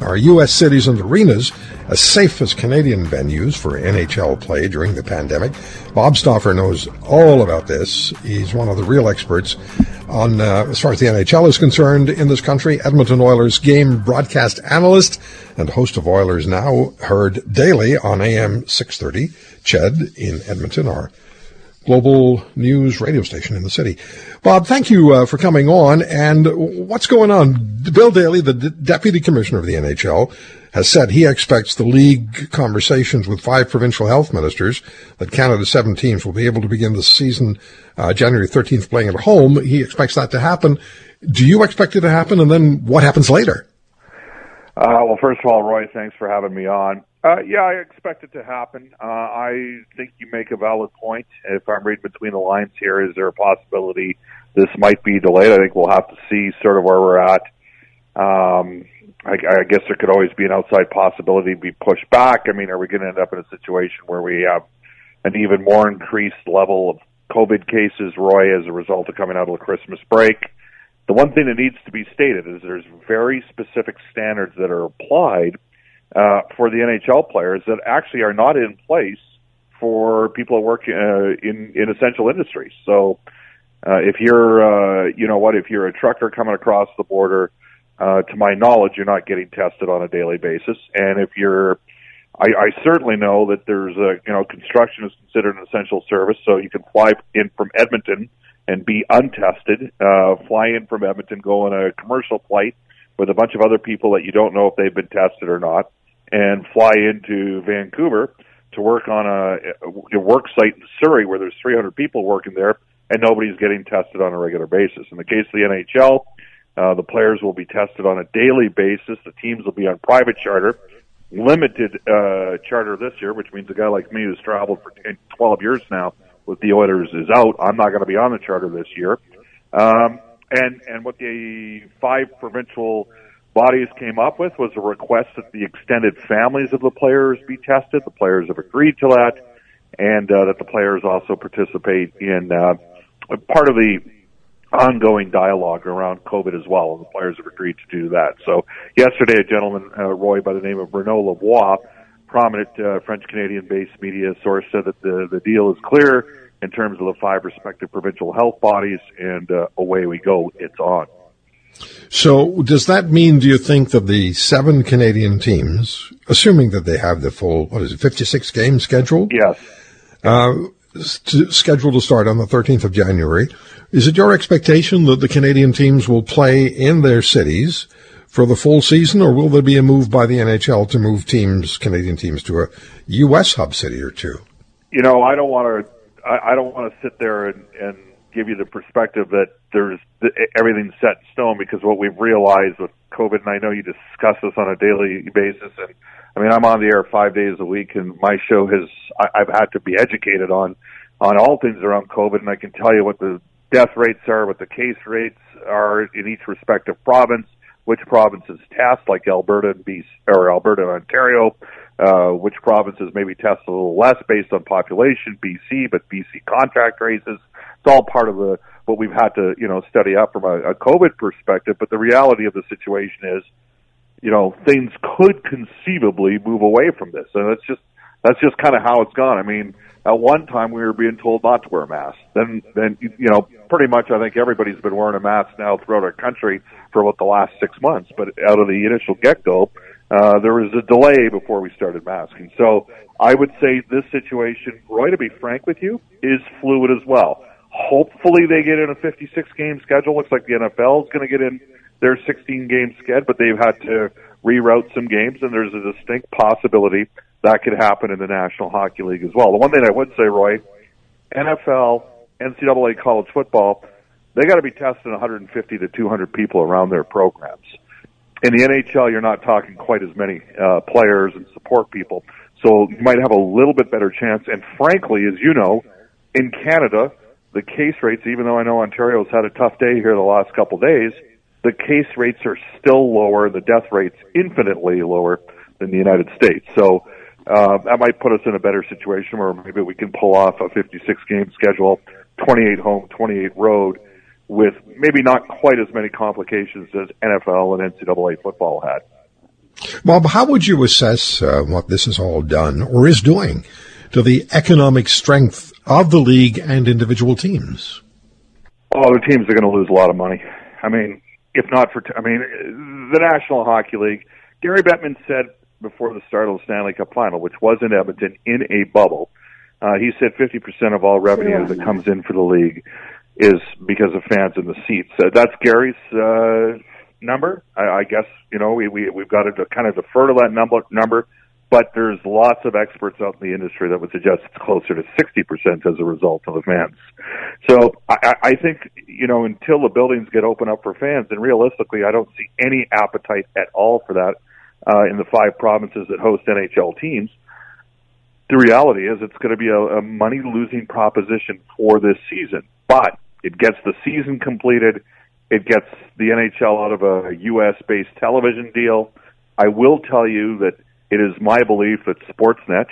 Are U.S. cities and arenas as safe as Canadian venues for NHL play during the pandemic? Bob Stauffer knows all about this. He's one of the real experts on, uh, as far as the NHL is concerned in this country, Edmonton Oilers game broadcast analyst and host of Oilers Now, heard daily on AM 630 CHED in Edmonton, our global news radio station in the city. Bob, thank you uh, for coming on. And what's going on? Bill Daly, the D- deputy commissioner of the NHL, has said he expects the league conversations with five provincial health ministers that Canada's seven teams will be able to begin the season uh, January 13th playing at home. He expects that to happen. Do you expect it to happen? And then what happens later? Uh, well, first of all, Roy, thanks for having me on. Uh, yeah, I expect it to happen. Uh, I think you make a valid point. If I'm reading between the lines here, is there a possibility this might be delayed? I think we'll have to see sort of where we're at. Um, I, I guess there could always be an outside possibility to be pushed back. I mean, are we going to end up in a situation where we have an even more increased level of COVID cases, Roy, as a result of coming out of the Christmas break? The one thing that needs to be stated is there's very specific standards that are applied uh, for the NHL players that actually are not in place for people who work uh, in in essential industries. So, uh, if you're, uh, you know what, if you're a trucker coming across the border, uh, to my knowledge, you're not getting tested on a daily basis. And if you're, I, I certainly know that there's a, you know, construction is considered an essential service, so you can fly in from Edmonton and be untested, uh, fly in from Edmonton, go on a commercial flight with a bunch of other people that you don't know if they've been tested or not, and fly into Vancouver to work on a, a work site in Surrey where there's 300 people working there and nobody's getting tested on a regular basis. In the case of the NHL, uh, the players will be tested on a daily basis. The teams will be on private charter, limited uh, charter this year, which means a guy like me who's traveled for 10, 12 years now with the Oilers is out. I'm not going to be on the charter this year. Um, and and what the five provincial bodies came up with was a request that the extended families of the players be tested. The players have agreed to that, and uh, that the players also participate in uh, part of the ongoing dialogue around COVID as well. And the players have agreed to do that. So yesterday, a gentleman, uh, Roy, by the name of Renaud Lavoie, prominent uh, French Canadian based media source, said that the, the deal is clear in terms of the five respective provincial health bodies, and uh, away we go. It's on. So, does that mean, do you think, that the seven Canadian teams, assuming that they have the full, what is it, 56 game schedule? Yes. Uh, scheduled to start on the 13th of January. Is it your expectation that the Canadian teams will play in their cities for the full season, or will there be a move by the NHL to move teams, Canadian teams, to a U.S. hub city or two? You know, I don't want to. I, I don't want to sit there and, and give you the perspective that there's everything's set in stone because what we've realized with COVID, and I know you discuss this on a daily basis, and I mean I'm on the air five days a week, and my show has I, I've had to be educated on on all things around COVID, and I can tell you what the death rates are, what the case rates are in each respective province, which provinces test, like Alberta and BC, or Alberta and Ontario, uh, which provinces maybe test a little less based on population, BC, but BC contact traces. It's all part of the what we've had to you know study up from a, a COVID perspective. But the reality of the situation is, you know, things could conceivably move away from this, and that's just that's just kind of how it's gone. I mean, at one time we were being told not to wear masks. mask. Then, then you know, pretty much I think everybody's been wearing a mask now throughout our country for about the last six months. But out of the initial get go, uh, there was a delay before we started masking. So I would say this situation, Roy, to be frank with you, is fluid as well. Hopefully they get in a 56 game schedule. Looks like the NFL is going to get in their 16 game schedule, but they've had to reroute some games, and there's a distinct possibility that could happen in the National Hockey League as well. The one thing I would say, Roy, NFL, NCAA college football, they got to be testing 150 to 200 people around their programs. In the NHL, you're not talking quite as many uh, players and support people, so you might have a little bit better chance. And frankly, as you know, in Canada, the case rates, even though I know Ontario's had a tough day here the last couple of days, the case rates are still lower, the death rates infinitely lower than the United States. So uh, that might put us in a better situation where maybe we can pull off a 56 game schedule, 28 home, 28 road, with maybe not quite as many complications as NFL and NCAA football had. Bob, how would you assess uh, what this has all done or is doing to the economic strength of the league and individual teams? Oh, the teams are going to lose a lot of money. I mean, if not for, I mean, the National Hockey League. Gary Bettman said before the start of the Stanley Cup Final, which was in Edmonton in a bubble, uh, he said 50% of all revenue that comes in for the league is because of fans in the seats. Uh, that's Gary's uh, number. I, I guess you know we, we we've got to kind of defer to that number number, but there's lots of experts out in the industry that would suggest it's closer to 60% as a result of the fans. So I, I think you know until the buildings get open up for fans, and realistically, I don't see any appetite at all for that uh, in the five provinces that host NHL teams. The reality is it's going to be a, a money losing proposition for this season, but it gets the season completed it gets the NHL out of a U.S. based television deal. I will tell you that it is my belief that Sportsnet,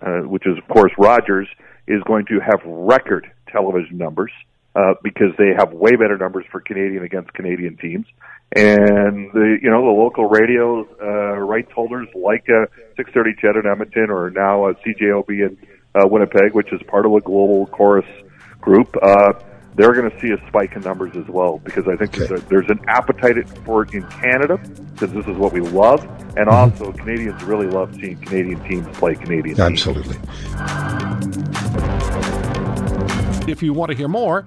uh, which is of course Rogers, is going to have record television numbers uh, because they have way better numbers for Canadian against Canadian teams, and the you know the local radio uh, rights holders like uh, 630 CHED in Edmonton or now uh, CJOB in uh, Winnipeg, which is part of the Global Corus group. Uh, they're going to see a spike in numbers as well because I think okay. there's, a, there's, an appetite for it in Canada because this is what we love, and mm-hmm. also Canadians really love seeing Canadian teams play Canadian. Absolutely. Teams. If you want to hear more,